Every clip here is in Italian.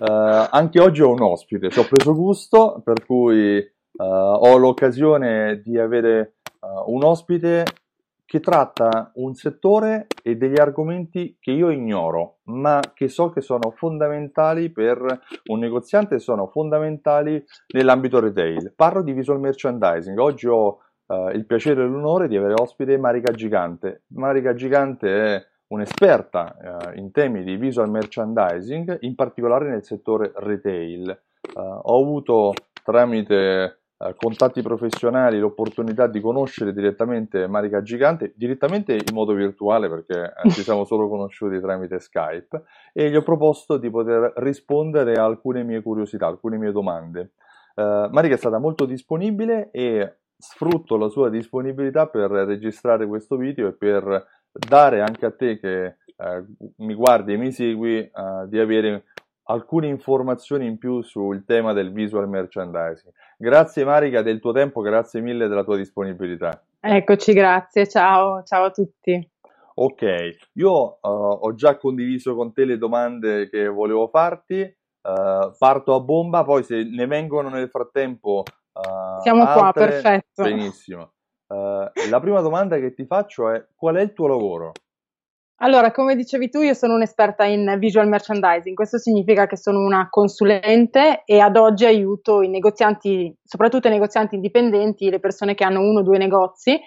Uh, anche oggi ho un ospite, ci ho preso gusto, per cui uh, ho l'occasione di avere uh, un ospite che tratta un settore e degli argomenti che io ignoro, ma che so che sono fondamentali per un negoziante sono fondamentali nell'ambito retail. Parlo di visual merchandising. Oggi ho il piacere e l'onore di avere ospite Marica Gigante. Marica Gigante è un'esperta eh, in temi di visual merchandising, in particolare nel settore retail. Eh, ho avuto tramite eh, contatti professionali l'opportunità di conoscere direttamente Marica Gigante, direttamente in modo virtuale perché eh, ci siamo solo conosciuti tramite Skype e gli ho proposto di poter rispondere a alcune mie curiosità, alcune mie domande. Eh, Marica è stata molto disponibile e sfrutto la sua disponibilità per registrare questo video e per dare anche a te che eh, mi guardi e mi segui eh, di avere alcune informazioni in più sul tema del visual merchandising. Grazie Marica del tuo tempo, grazie mille della tua disponibilità. Eccoci, grazie, ciao, ciao a tutti. Ok, io uh, ho già condiviso con te le domande che volevo farti, uh, parto a bomba, poi se ne vengono nel frattempo... Uh, Siamo altre, qua, perfetto. Benissimo. Uh, la prima domanda che ti faccio è qual è il tuo lavoro? Allora, come dicevi tu, io sono un'esperta in visual merchandising, questo significa che sono una consulente e ad oggi aiuto i negozianti, soprattutto i negozianti indipendenti, le persone che hanno uno o due negozi,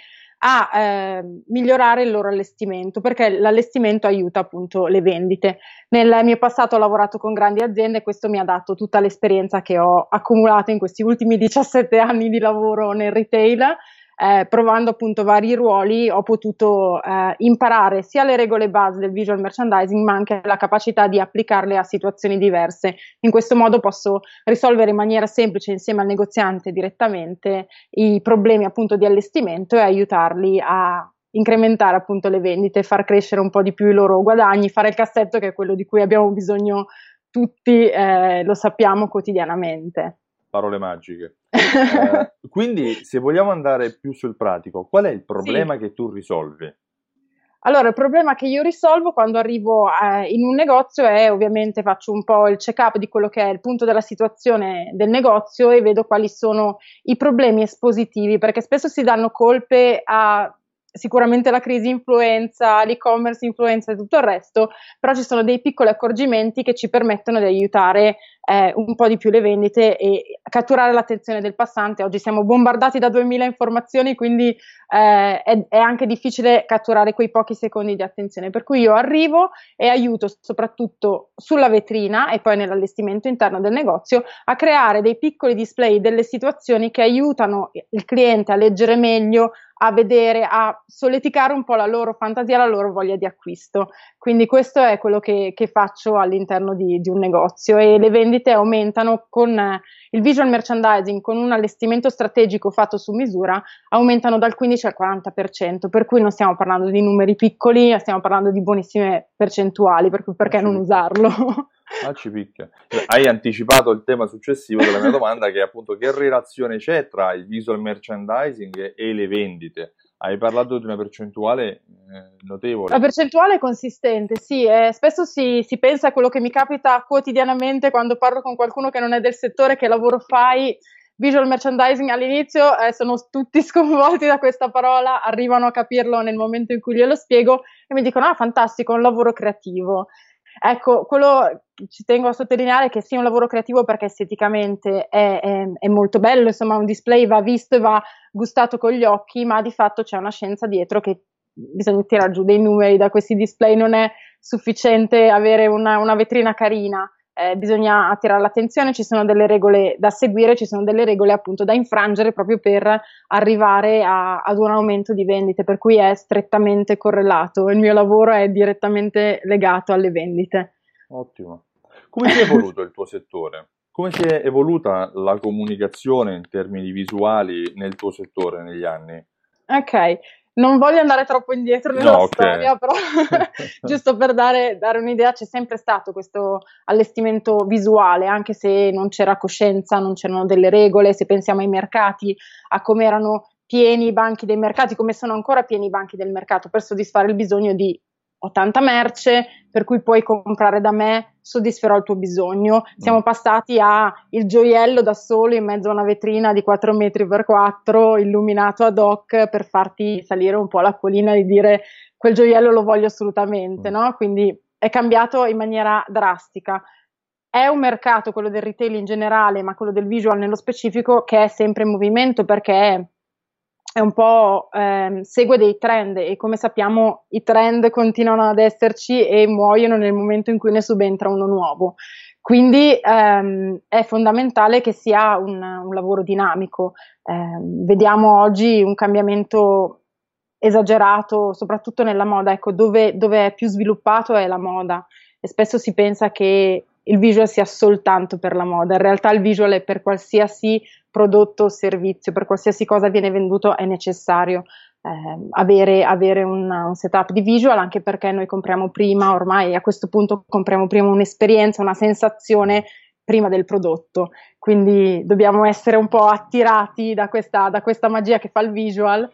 a eh, migliorare il loro allestimento, perché l'allestimento aiuta appunto le vendite. Nel mio passato ho lavorato con grandi aziende e questo mi ha dato tutta l'esperienza che ho accumulato in questi ultimi 17 anni di lavoro nel retail eh, provando appunto vari ruoli, ho potuto eh, imparare sia le regole base del visual merchandising, ma anche la capacità di applicarle a situazioni diverse. In questo modo posso risolvere in maniera semplice insieme al negoziante direttamente i problemi appunto di allestimento e aiutarli a incrementare appunto le vendite, far crescere un po' di più i loro guadagni, fare il cassetto che è quello di cui abbiamo bisogno tutti, eh, lo sappiamo quotidianamente parole magiche. Eh, quindi, se vogliamo andare più sul pratico, qual è il problema sì. che tu risolvi? Allora, il problema che io risolvo quando arrivo eh, in un negozio è ovviamente faccio un po' il check-up di quello che è il punto della situazione del negozio e vedo quali sono i problemi espositivi, perché spesso si danno colpe a sicuramente la crisi influenza, l'e-commerce influenza e tutto il resto, però ci sono dei piccoli accorgimenti che ci permettono di aiutare eh, un po' di più le vendite e catturare l'attenzione del passante. Oggi siamo bombardati da 2000 informazioni, quindi eh, è, è, anche difficile catturare quei pochi secondi di attenzione. Per cui io arrivo e aiuto soprattutto sulla vetrina e poi nell'allestimento interno del negozio a creare dei piccoli display delle situazioni che aiutano il cliente a leggere meglio, a vedere, a solleticare un po' la loro fantasia, la loro voglia di acquisto. Quindi questo è quello che, che faccio all'interno di, di, un negozio e le vendite aumentano con eh, il visual merchandising, con un allestimento strategico fatto su misura, aumentano dal 15 al 40%, per cui non stiamo parlando di numeri piccoli, stiamo parlando di buonissime percentuali, per cui perché non usarlo? Ah, ci picchia. Hai anticipato il tema successivo della mia domanda, che è appunto che relazione c'è tra il visual merchandising e le vendite? Hai parlato di una percentuale eh, notevole. La percentuale è consistente, sì. Eh, spesso si, si, pensa a quello che mi capita quotidianamente quando parlo con qualcuno che non è del settore, che lavoro fai. visual merchandising all'inizio eh, sono tutti sconvolti da questa parola, arrivano a capirlo nel momento in cui glielo spiego e mi dicono ah fantastico, è un lavoro creativo. Ecco, quello ci tengo a sottolineare che sia un lavoro creativo perché esteticamente è, è, è, molto bello, insomma un display va visto e va gustato con gli occhi, ma di fatto c'è una scienza dietro che bisogna tirare giù dei numeri da questi display, non è sufficiente avere una, una vetrina carina, eh, bisogna attirare l'attenzione, ci sono delle regole da seguire, ci sono delle regole appunto da infrangere proprio per arrivare a, ad un aumento di vendite, per cui è strettamente correlato. Il mio lavoro è direttamente legato alle vendite. Ottimo. Come si è evoluto il tuo settore? Come si è evoluta la comunicazione in termini visuali nel tuo settore negli anni? Ok, non voglio andare troppo indietro nella no, storia, però giusto per dare, dare, un'idea, c'è sempre stato questo allestimento visuale, anche se non c'era coscienza, non c'erano delle regole, se pensiamo ai mercati, a come erano pieni i banchi dei mercati, come sono ancora pieni i banchi del mercato per soddisfare il bisogno di ho tanta merce, per cui puoi comprare da me, soddisferò il tuo bisogno. Siamo mm. passati a il gioiello da solo in mezzo a una vetrina di 4 metri per 4, illuminato ad hoc per farti salire un po' la collina di dire quel gioiello lo voglio assolutamente, mm. no? Quindi è cambiato in maniera drastica. È un mercato, quello del retail in generale, ma quello del visual nello specifico, che è sempre in movimento perché è un po' ehm, segue dei trend e come sappiamo i trend continuano ad esserci e muoiono nel momento in cui ne subentra uno nuovo. Quindi ehm, è fondamentale che sia un, un lavoro dinamico. Eh, vediamo oggi un cambiamento esagerato, soprattutto nella moda, ecco, dove, dove è più sviluppato è la moda e spesso si pensa che il visual sia soltanto per la moda, in realtà il visual è per qualsiasi prodotto o servizio, per qualsiasi cosa viene venduto è necessario eh, avere, avere un, un, setup di visual, anche perché noi compriamo prima, ormai a questo punto compriamo prima un'esperienza, una sensazione prima del prodotto, quindi dobbiamo essere un po' attirati da questa, da questa magia che fa il visual, eh,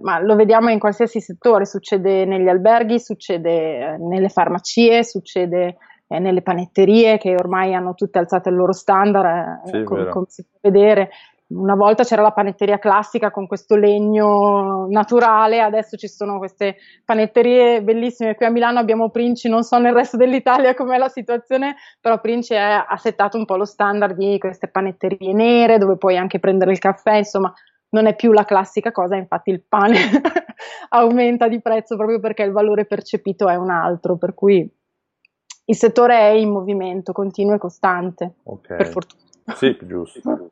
ma lo vediamo in qualsiasi settore, succede negli alberghi, succede eh, nelle farmacie, succede eh, nelle panetterie che ormai hanno tutte alzato il loro standard, eh, sì, com- come si può vedere. Una volta c'era la panetteria classica con questo legno naturale, adesso ci sono queste panetterie bellissime. Qui a Milano abbiamo Princi, non so nel resto dell'Italia com'è la situazione, però Princi è, ha settato un po' lo standard di queste panetterie nere dove puoi anche prendere il caffè, insomma non è più la classica cosa, infatti il pane aumenta di prezzo proprio perché il valore percepito è un altro, per cui il settore è in movimento continuo e costante, okay. per fortuna. Sì, giusto.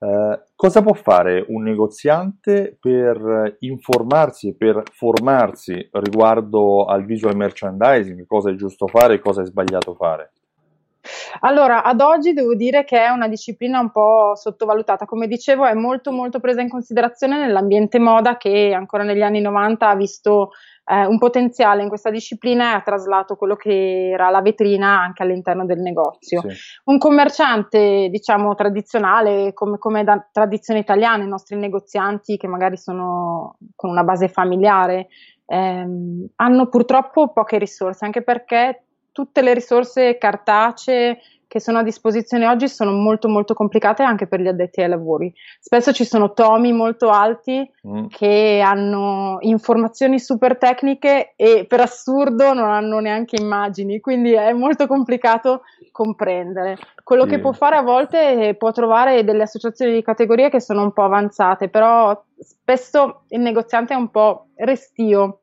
Eh, cosa può fare un negoziante per informarsi e per formarsi riguardo al visual merchandising? Cosa è giusto fare e cosa è sbagliato fare? Allora, ad oggi devo dire che è una disciplina un po' sottovalutata. Come dicevo, è molto molto presa in considerazione nell'ambiente moda che ancora negli anni 90 ha visto eh, un potenziale in questa disciplina e ha traslato quello che era la vetrina anche all'interno del negozio. Sì. Un commerciante, diciamo, tradizionale, come, come da tradizione italiana, i nostri negozianti che magari sono con una base familiare, ehm, hanno purtroppo poche risorse, anche perché tutte le risorse cartacee che sono a disposizione oggi sono molto molto complicate anche per gli addetti ai lavori. Spesso ci sono tomi molto alti mm. che hanno informazioni super tecniche e per assurdo non hanno neanche immagini, quindi è molto complicato comprendere. Quello sì. che può fare a volte è può trovare delle associazioni di categorie che sono un po' avanzate, però spesso il negoziante è un po' restio.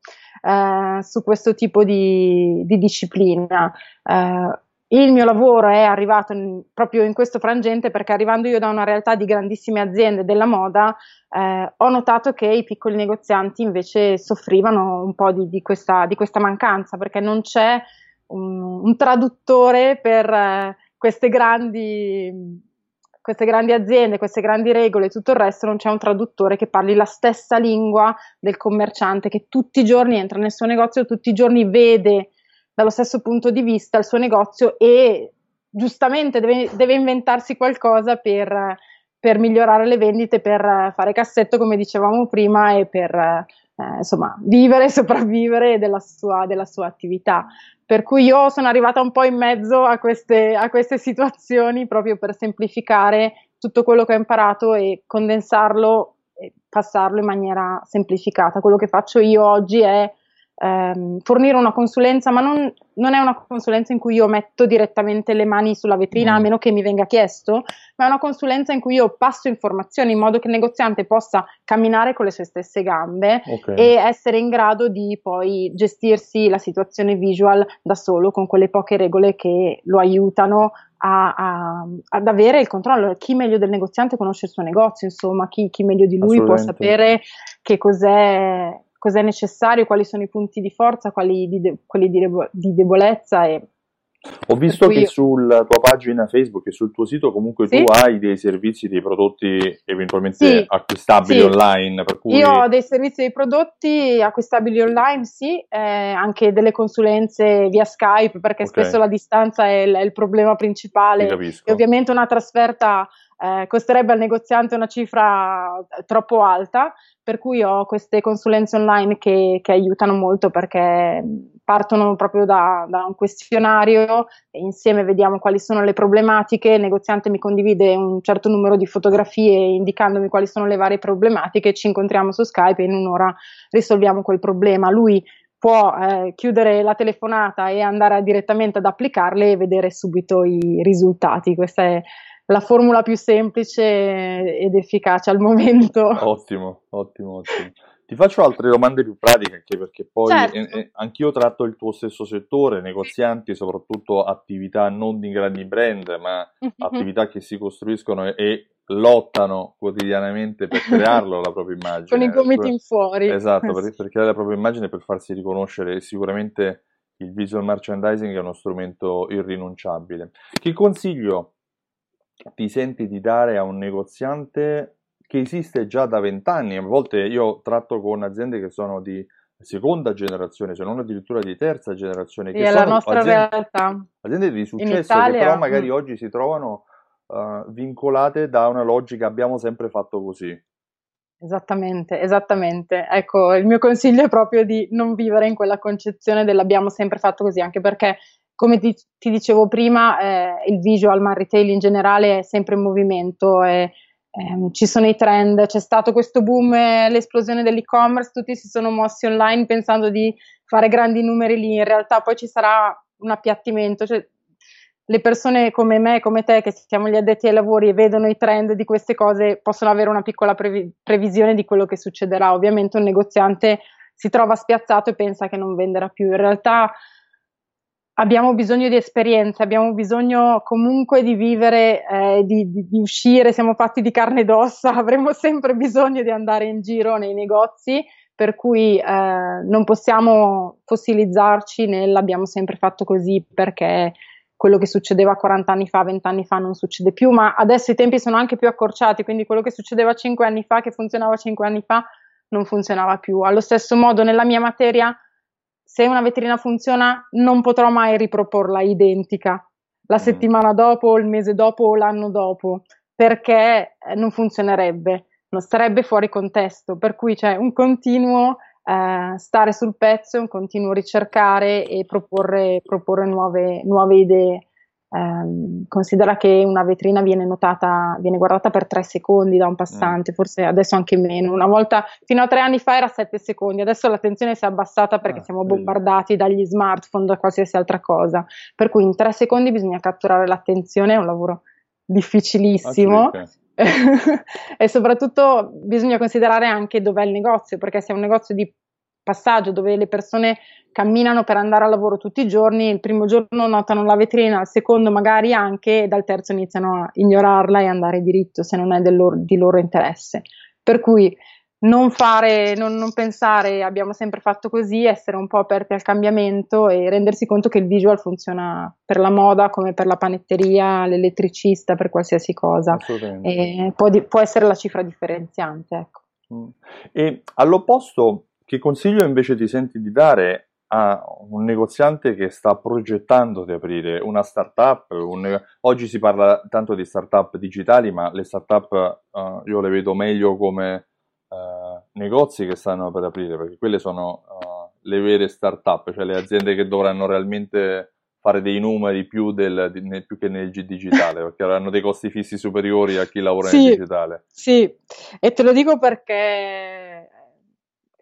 Eh, su questo tipo di, di disciplina. Eh, il mio lavoro è arrivato in, proprio in questo frangente perché arrivando io da una realtà di grandissime aziende della moda eh, ho notato che i piccoli negozianti invece soffrivano un po' di, di, questa, di questa, mancanza perché non c'è un, un traduttore per eh, queste grandi queste grandi aziende, queste grandi regole e tutto il resto, non c'è un traduttore che parli la stessa lingua del commerciante che tutti i giorni entra nel suo negozio, tutti i giorni vede dallo stesso punto di vista il suo negozio e giustamente deve, deve inventarsi qualcosa per, per, migliorare le vendite, per fare cassetto come dicevamo prima e per eh, insomma vivere e sopravvivere della sua, della sua attività. Per cui io sono arrivata un po' in mezzo a queste, a queste situazioni proprio per semplificare tutto quello che ho imparato e condensarlo e passarlo in maniera semplificata. Quello che faccio io oggi è ehm, fornire una consulenza, ma non, non, è una consulenza in cui io metto direttamente le mani sulla vetrina, mm. a meno che mi venga chiesto, ma è una consulenza in cui io passo informazioni in modo che il negoziante possa camminare con le sue stesse gambe okay. e essere in grado di poi gestirsi la situazione visual da solo con quelle poche regole che lo aiutano a, a, ad avere il controllo. Chi meglio del negoziante conosce il suo negozio, insomma, chi, chi meglio di lui può sapere che cos'è cos'è necessario, quali sono i punti di forza, quali di, de- quelli di, debo- di, debolezza. E Ho visto che io... sulla tua pagina Facebook e sul tuo sito comunque sì? tu hai dei servizi, dei prodotti eventualmente sì. acquistabili sì. online. Cui... Io ho dei servizi dei prodotti acquistabili online, sì, eh, anche delle consulenze via Skype perché okay. spesso la distanza è il, è il problema principale e ovviamente una trasferta eh, costerebbe al negoziante una cifra troppo alta, per cui ho queste consulenze online che, che aiutano molto perché partono proprio da, da, un questionario e insieme vediamo quali sono le problematiche, il negoziante mi condivide un certo numero di fotografie indicandomi quali sono le varie problematiche, ci incontriamo su Skype e in un'ora risolviamo quel problema. Lui può eh, chiudere la telefonata e andare direttamente ad applicarle e vedere subito i risultati. Questa è la formula più semplice ed efficace al momento. Ottimo, ottimo, ottimo. Ti faccio altre domande più pratiche anche perché poi certo. eh, eh, anch'io tratto il tuo stesso settore, negozianti, soprattutto attività non di grandi brand, ma mm-hmm. attività che si costruiscono e, e, lottano quotidianamente per crearlo la propria immagine. Con i gomiti in fuori. Esatto, per, per creare la propria immagine per farsi riconoscere sicuramente il visual merchandising è uno strumento irrinunciabile. Che consiglio ti senti di dare a un negoziante che esiste già da vent'anni. A volte io tratto con aziende che sono di seconda generazione, se non addirittura di terza generazione. Che è sono la nostra aziende, realtà. Aziende di successo che però magari mm. oggi si trovano uh, vincolate da una logica abbiamo sempre fatto così. Esattamente, esattamente. Ecco, il mio consiglio è proprio di non vivere in quella concezione dell'abbiamo sempre fatto così, anche perché come ti, ti dicevo prima, eh, il visual, ma il retail in generale è sempre in movimento. E, ehm, ci sono i trend, c'è stato questo boom, eh, l'esplosione dell'e-commerce, tutti si sono mossi online pensando di fare grandi numeri lì, in realtà poi ci sarà un appiattimento, cioè, le persone come me, come te, che siamo gli addetti ai lavori e vedono i trend di queste cose, possono avere una piccola previ- previsione di quello che succederà. Ovviamente un negoziante si trova spiazzato e pensa che non venderà più. In realtà abbiamo bisogno di esperienze, abbiamo bisogno comunque di vivere, eh, di, di, di, uscire, siamo fatti di carne ed ossa, avremo sempre bisogno di andare in giro nei negozi, per cui eh, non possiamo fossilizzarci nell'abbiamo sempre fatto così perché quello che succedeva 40 anni fa, 20 anni fa non succede più, ma adesso i tempi sono anche più accorciati, quindi quello che succedeva 5 anni fa, che funzionava 5 anni fa, non funzionava più. Allo stesso modo nella mia materia se una vetrina funziona non potrò mai riproporla identica la mm. settimana dopo, il mese dopo o l'anno dopo, perché eh, non funzionerebbe, non sarebbe fuori contesto, per cui c'è un continuo eh, stare sul pezzo, un continuo ricercare e proporre, proporre nuove, nuove idee. Um, considera che una vetrina viene notata, viene guardata per tre secondi da un passante, mm. forse adesso anche meno. Una volta, fino a tre anni fa era sette secondi, adesso l'attenzione si è abbassata perché ah, siamo bombardati dagli smartphone, da qualsiasi altra cosa. Per cui in tre secondi bisogna catturare l'attenzione, è un lavoro difficilissimo. E soprattutto bisogna considerare anche dov'è il negozio, perché se è un negozio di passaggio dove le persone camminano per andare al lavoro tutti i giorni, il primo giorno notano la vetrina, il secondo magari anche, e dal terzo iniziano a ignorarla e andare diritto se non è loro, di loro interesse. Per cui non fare, non, non, pensare abbiamo sempre fatto così, essere un po' aperti al cambiamento e rendersi conto che il visual funziona per la moda come per la panetteria, l'elettricista, per qualsiasi cosa. Può, può essere la cifra differenziante. Ecco. Mm. E all'opposto, che consiglio invece ti senti di dare a un negoziante che sta progettando di aprire una startup? Un... Oggi si parla tanto di startup digitali, ma le startup uh, io le vedo meglio come uh, negozi che stanno per aprire, perché quelle sono uh, le vere startup, cioè le aziende che dovranno realmente fare dei numeri più, del, di, più che nel digitale, perché avranno dei costi fissi superiori a chi lavora sì, nel digitale. Sì, e te lo dico perché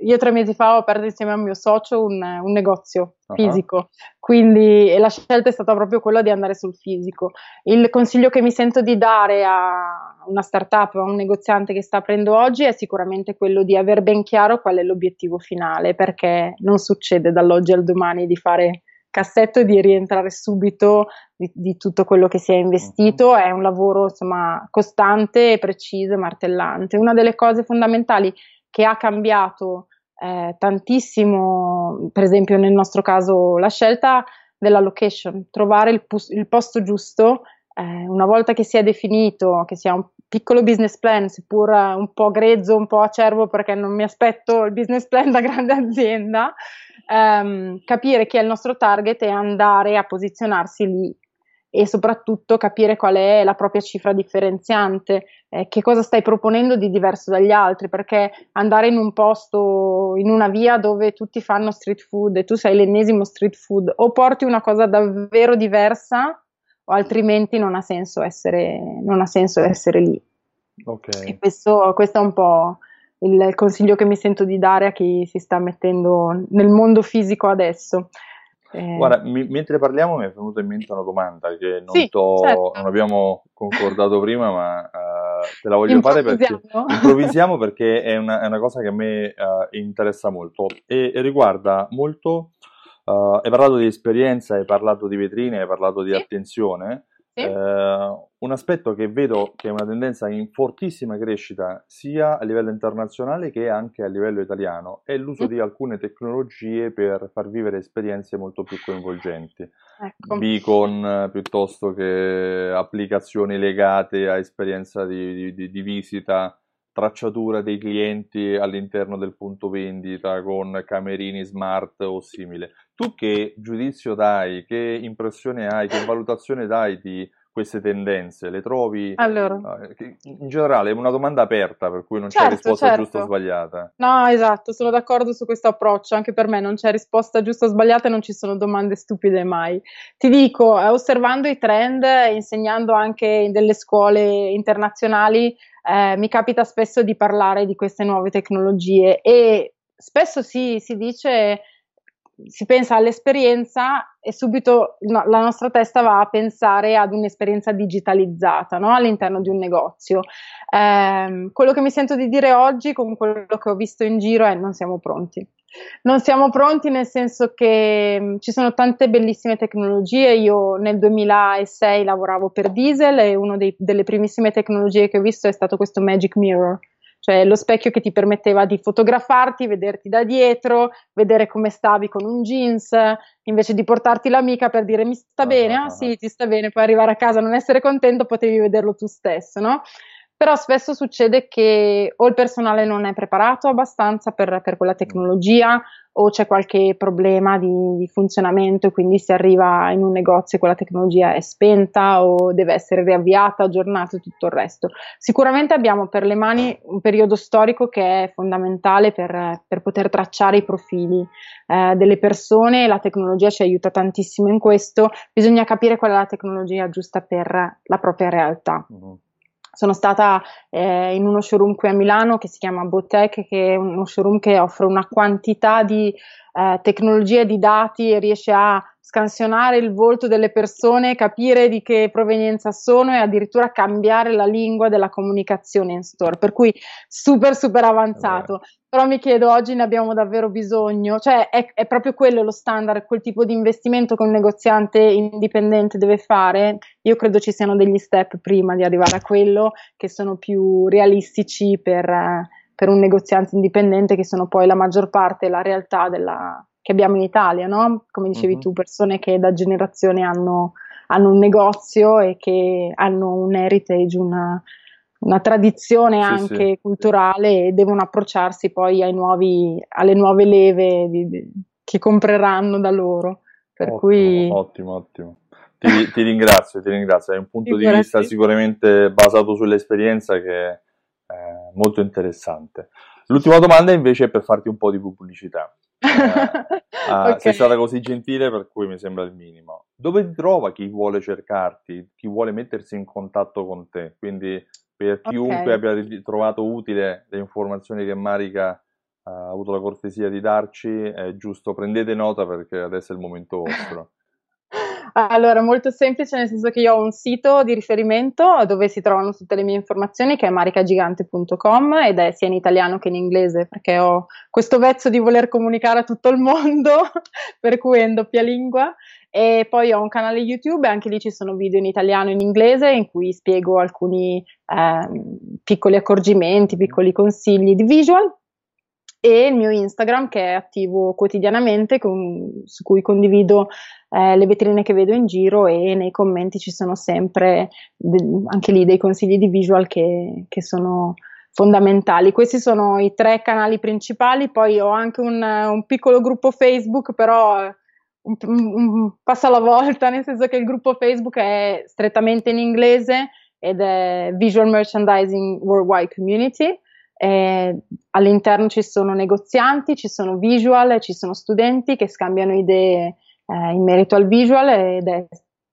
io tre mesi fa ho aperto insieme a mio socio un, un negozio uh-huh. fisico, quindi la scelta è stata proprio quella di andare sul fisico. Il consiglio che mi sento di dare a una startup, a un negoziante che sta aprendo oggi è sicuramente quello di aver ben chiaro qual è l'obiettivo finale, perché non succede dall'oggi al domani di fare cassetto e di rientrare subito di, di tutto quello che si è investito, uh-huh. è un lavoro insomma costante, preciso e martellante. Una delle cose fondamentali che ha cambiato eh, tantissimo, per esempio nel nostro caso la scelta della location, trovare il, pus- il posto giusto, eh, una volta che si è definito, che sia un piccolo business plan, seppur un po' grezzo, un po' acerbo perché non mi aspetto il business plan da grande azienda, ehm, capire chi è il nostro target e andare a posizionarsi lì e soprattutto capire qual è la propria cifra differenziante, eh, che cosa stai proponendo di diverso dagli altri, perché andare in un posto, in una via dove tutti fanno street food e tu sei l'ennesimo street food, o porti una cosa davvero diversa o altrimenti non ha senso essere, ha senso essere lì. Okay. E questo, questo è un po' il consiglio che mi sento di dare a chi si sta mettendo nel mondo fisico adesso. Eh... Guarda, mi, mentre parliamo mi è venuta in mente una domanda che non, sì, certo. non abbiamo concordato prima, ma uh, te la voglio fare perché improvvisiamo perché è una, è una, cosa che a me uh, interessa molto e, e riguarda molto, uh, hai parlato di esperienza, hai parlato di vetrine, hai parlato di sì. attenzione eh, un aspetto che vedo che è una tendenza in fortissima crescita sia a livello internazionale che anche a livello italiano è l'uso mm. di alcune tecnologie per far vivere esperienze molto più coinvolgenti. Ecco. Beacon piuttosto che applicazioni legate a esperienza di, di, di visita tracciatura dei clienti all'interno del punto vendita con camerini smart o simile. Tu che giudizio dai, che impressione hai, che valutazione dai di queste tendenze? Le trovi? Allora. Uh, in generale è una domanda aperta, per cui non certo, c'è risposta certo. giusta o sbagliata. No, esatto, sono d'accordo su questo approccio, anche per me non c'è risposta giusta o sbagliata e non ci sono domande stupide mai. Ti dico, eh, osservando i trend, insegnando anche in delle scuole internazionali, eh, mi capita spesso di parlare di queste nuove tecnologie e spesso si, si dice si pensa all'esperienza e subito no, la nostra testa va a pensare ad un'esperienza digitalizzata no? all'interno di un negozio. Eh, quello che mi sento di dire oggi, con quello che ho visto in giro, è non siamo pronti. Non siamo pronti nel senso che mh, ci sono tante bellissime tecnologie. Io nel 2006 lavoravo per Diesel e una delle primissime tecnologie che ho visto è stato questo Magic Mirror cioè lo specchio che ti permetteva di fotografarti, vederti da dietro, vedere come stavi con un jeans, invece di portarti l'amica per dire mi sta bene, ah sì, ti sta bene, poi arrivare a casa non essere contento, potevi vederlo tu stesso, no? Però spesso succede che o il personale non è preparato abbastanza per, per quella tecnologia o c'è qualche problema di, di, funzionamento e quindi si arriva in un negozio e quella tecnologia è spenta o deve essere riavviata, aggiornata e tutto il resto. Sicuramente abbiamo per le mani un periodo storico che è fondamentale per, per poter tracciare i profili eh, delle persone, la tecnologia ci aiuta tantissimo in questo, bisogna capire qual è la tecnologia giusta per la propria realtà. Mm-hmm. Sono stata eh, in uno showroom qui a Milano che si chiama Botech, che è uno showroom che offre una quantità di eh, tecnologie e di dati e riesce a scansionare il volto delle persone, capire di che provenienza sono e addirittura cambiare la lingua della comunicazione in store, per cui super super avanzato. Però mi chiedo, oggi ne abbiamo davvero bisogno? Cioè è, è proprio quello lo standard, quel tipo di investimento che un negoziante indipendente deve fare? Io credo ci siano degli step prima di arrivare a quello che sono più realistici per, per un negoziante indipendente, che sono poi la maggior parte, la realtà della, che abbiamo in Italia, no? Come dicevi uh-huh. tu, persone che da generazione hanno, hanno, un negozio e che hanno un heritage, una, una tradizione sì, anche sì. culturale e devono approcciarsi poi nuovi, alle nuove leve di, di, che compreranno da loro. Per ottimo, cui... ottimo, ottimo. Ti, ti, ringrazio, ti ringrazio. È un punto di vista sicuramente basato sull'esperienza che è molto interessante. L'ultima domanda invece è per farti un po' di pubblicità. Eh, okay. Sei stata così gentile per cui mi sembra il minimo. Dove ti trova chi vuole cercarti, chi vuole mettersi in contatto con te? Quindi per chiunque okay. abbia trovato utile le informazioni che Marica ha avuto la cortesia di darci, è giusto, prendete nota perché adesso è il momento vostro. Allora, molto semplice, nel senso che io ho un sito di riferimento dove si trovano tutte le mie informazioni che è maricagigante.com ed è sia in italiano che in inglese perché ho questo vezzo di voler comunicare a tutto il mondo, per cui è in doppia lingua. E poi ho un canale YouTube e anche lì ci sono video in italiano e in inglese in cui spiego alcuni eh, piccoli accorgimenti, piccoli consigli di visual e il mio Instagram che è attivo quotidianamente, con, su cui condivido eh, le vetrine che vedo in giro e nei commenti ci sono sempre de- anche lì dei consigli di visual che, che, sono fondamentali. Questi sono i tre canali principali, poi ho anche un, un piccolo gruppo Facebook, però un, un passo alla volta, nel senso che il gruppo Facebook è strettamente in inglese ed è Visual Merchandising Worldwide Community eh, all'interno ci sono negozianti, ci sono visual, ci sono studenti che scambiano idee eh, in merito al visual ed è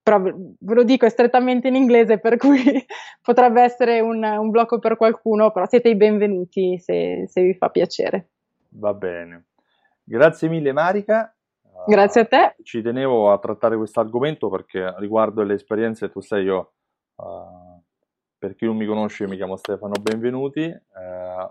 però ve lo dico strettamente in inglese per cui potrebbe essere un, un, blocco per qualcuno, però siete i benvenuti se, se, vi fa piacere. Va bene. Grazie mille Marica. Grazie a te. Uh, ci tenevo a trattare questo argomento perché riguardo le esperienze, tu sai, io uh, per chi non mi conosce, mi chiamo Stefano Benvenuti, eh,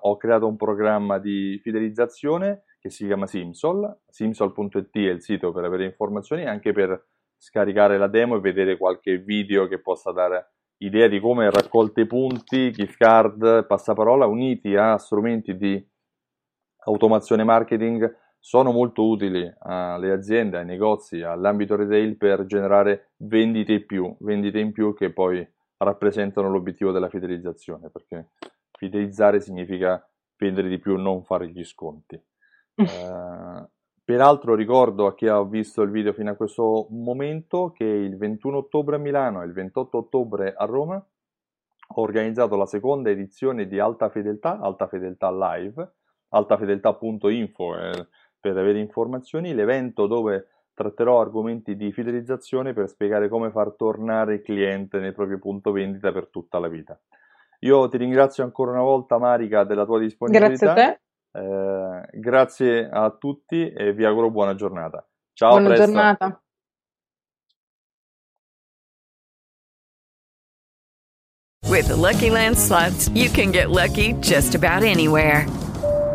ho creato un programma di fidelizzazione che si chiama Simsol, simsol.it è il sito per avere informazioni anche per scaricare la demo e vedere qualche video che possa dare idea di come raccolte punti, gift card, passaparola uniti a strumenti di automazione marketing sono molto utili alle aziende, ai negozi, all'ambito retail per generare vendite in più, vendite in più che poi rappresentano l'obiettivo della fidelizzazione, perché fidelizzare significa vendere di più, non fare gli sconti. Eh, peraltro ricordo a chi ha visto il video fino a questo momento che il 21 ottobre a Milano e il 28 ottobre a Roma ho organizzato la seconda edizione di Alta Fedeltà, Alta Fedeltà Live, altafedeltà.info eh, per avere informazioni, l'evento dove tratterò argomenti di fidelizzazione per spiegare come far tornare il cliente nel proprio punto vendita per tutta la vita. Io ti ringrazio ancora una volta Marica della tua disponibilità. Grazie a te. Eh, grazie a tutti e vi auguro buona giornata. Ciao, buona presto. giornata. With the Lucky Land slots, you can get lucky just about anywhere.